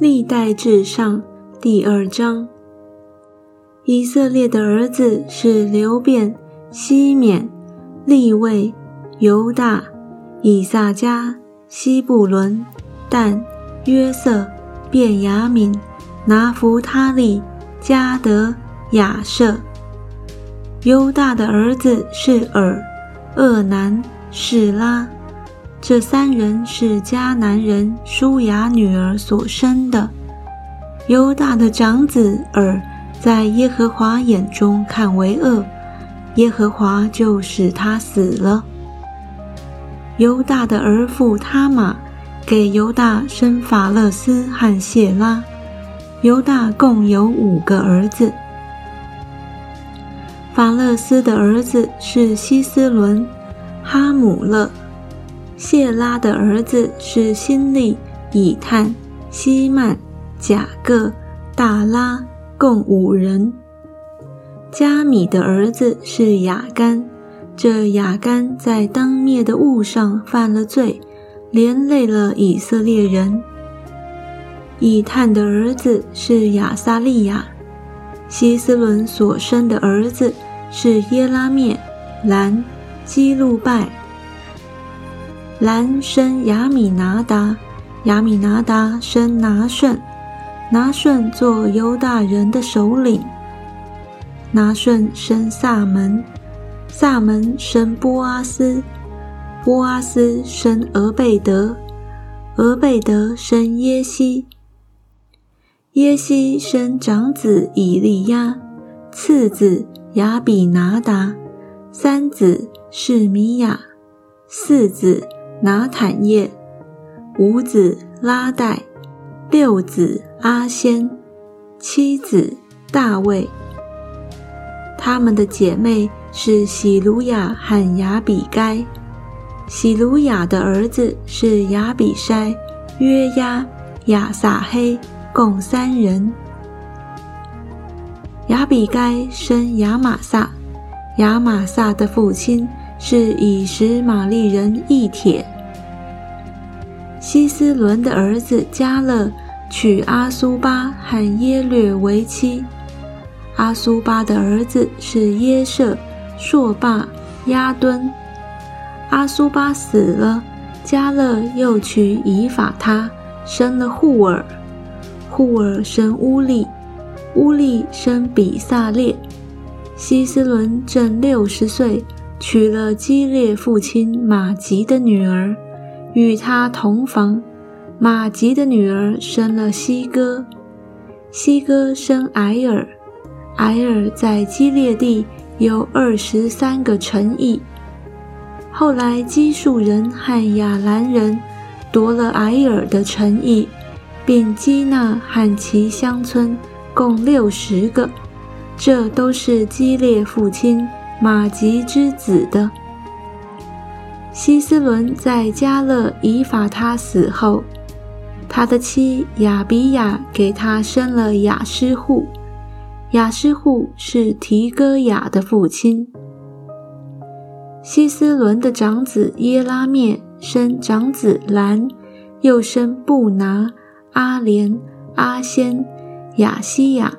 历代至上第二章。以色列的儿子是流便、西缅、利位、犹大、以撒加、西布伦、但、约瑟、便雅悯、拿弗他利、加德、亚舍。犹大的儿子是尔、厄南、士拉。这三人是迦南人舒雅女儿所生的。犹大的长子尔，在耶和华眼中看为恶，耶和华就使他死了。犹大的儿妇他玛给犹大生法勒斯和谢拉。犹大共有五个儿子。法勒斯的儿子是希斯伦、哈姆勒。谢拉的儿子是辛利、以探、希曼、贾各、大拉，共五人。加米的儿子是雅干，这雅干在当灭的物上犯了罪，连累了以色列人。以探的儿子是亚撒利亚，希斯伦所生的儿子是耶拉灭、兰、基路拜。兰生亚米拿达，亚米拿达生拿顺，拿顺做犹大人的首领。拿顺生萨门，萨门生波阿斯，波阿斯生俄贝德，俄贝德生耶西，耶西生长子以利亚，次子亚比拿达，三子是米亚，四子。拿坦叶，五子拉代，六子阿仙，七子大卫。他们的姐妹是喜鲁雅和雅比该。喜鲁雅的儿子是雅比筛、约押、亚撒黑，共三人。雅比该生亚玛撒，亚玛撒的父亲。是以实玛利人义铁。希斯伦的儿子加勒娶阿苏巴和耶略为妻。阿苏巴的儿子是耶舍、朔霸、亚敦。阿苏巴死了，加勒又娶以法他，生了户尔。户尔生乌利，乌利生比萨列。希斯伦正六十岁。娶了基列父亲马吉的女儿，与他同房。马吉的女儿生了西哥，西哥生埃尔，埃尔在基列地有二十三个城邑。后来基述人和亚兰人夺了埃尔的城邑，并基纳和其乡村共六十个，这都是基列父亲。马吉之子的希斯伦在加勒以法他死后，他的妻亚比亚给他生了雅施户。雅施户是提戈雅的父亲。希斯伦的长子耶拉灭生长子兰，又生布拿、阿莲、阿仙、雅西亚。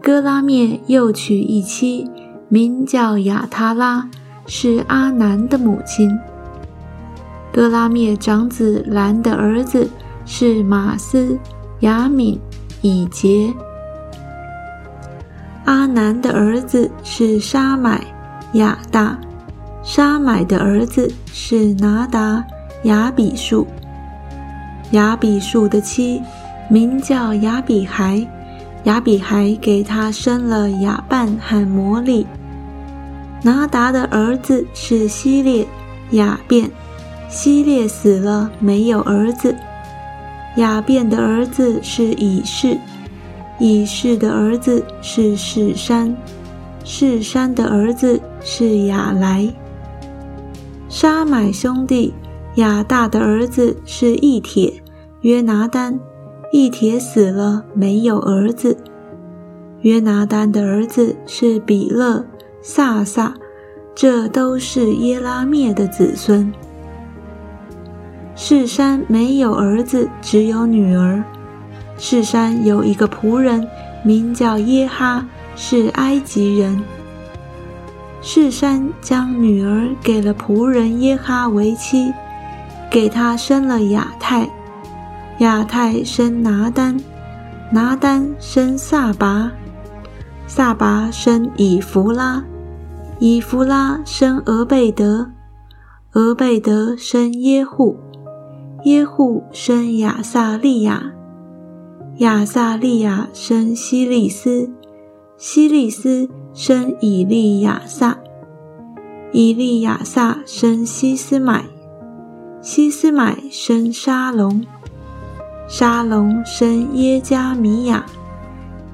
哥拉灭又娶一妻。名叫亚他拉，是阿南的母亲。哥拉灭长子兰的儿子是马斯、雅敏、以杰。阿南的儿子是沙买、亚大。沙买的儿子是拿达、亚比树。亚比树的妻名叫亚比孩，亚比孩给他生了雅半和摩利。拿达的儿子是希列、雅变。希列死了，没有儿子。雅变的儿子是以士，以士的儿子是士山，士山的儿子是雅来。沙买兄弟雅大的儿子是义铁，约拿丹。义铁死了，没有儿子。约拿丹的儿子是比勒。萨萨，这都是耶拉灭的子孙。士山没有儿子，只有女儿。士山有一个仆人，名叫耶哈，是埃及人。士山将女儿给了仆人耶哈为妻，给他生了亚泰。亚泰生拿丹，拿丹生撒拔，撒拔生以弗拉，以弗拉生俄贝德，俄贝德生耶户。耶户生亚撒利亚，亚撒利亚生希利斯，希利斯生以利亚撒，以利亚撒生希斯买，希斯买生沙龙，沙龙生耶加米亚，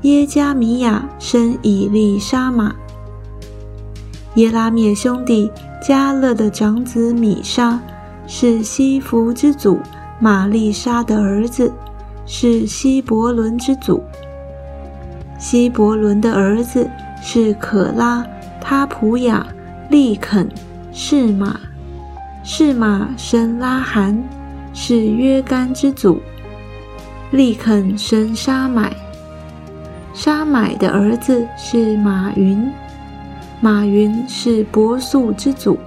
耶加米亚生以利沙玛。耶拉灭兄弟加勒的长子米沙。是西弗之祖玛丽莎的儿子，是希伯伦之祖。希伯伦的儿子是可拉、他普雅、利肯、士马。士马生拉罕，是约干之祖。利肯生沙买。沙买的儿子是马云，马云是伯素之祖。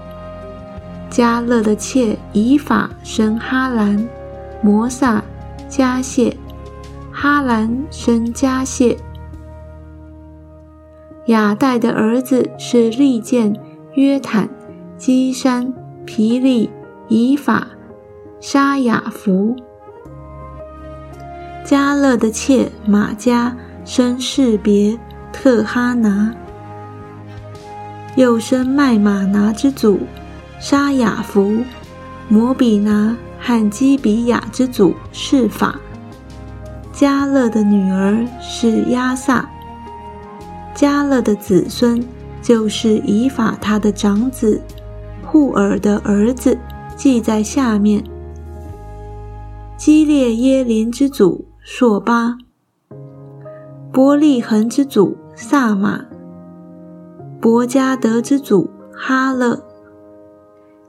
加勒的妾以法生哈兰，摩萨、加谢，哈兰生加谢。亚代的儿子是利剑、约坦、基山、皮利、以法、沙雅弗。加勒的妾马加生士别、特哈拿，又生麦马拿之祖。沙雅弗、摩比拿和基比亚之祖是法。加勒的女儿是亚萨。加勒的子孙就是以法他的长子户尔的儿子，记在下面。基列耶林之祖朔巴。伯利恒之祖萨马。伯加德之祖哈勒。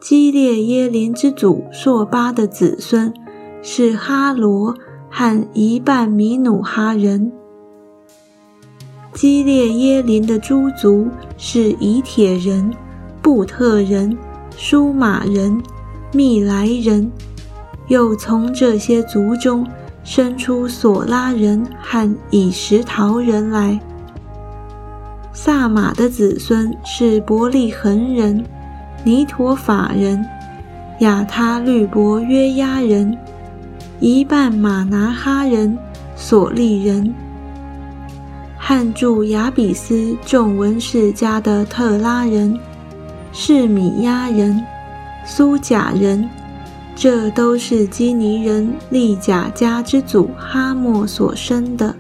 基列耶林之祖朔巴的子孙是哈罗和一半米努哈人。基列耶林的诸族是以铁人、布特人、舒马人、密莱人，又从这些族中生出索拉人和以石陶人来。萨马的子孙是伯利恒人。尼陀法人、亚他律伯约押人、一半马拿哈人、索利人、汉驻亚比斯众文士家的特拉人、是米亚人、苏贾人，这都是基尼人利甲家之祖哈莫所生的。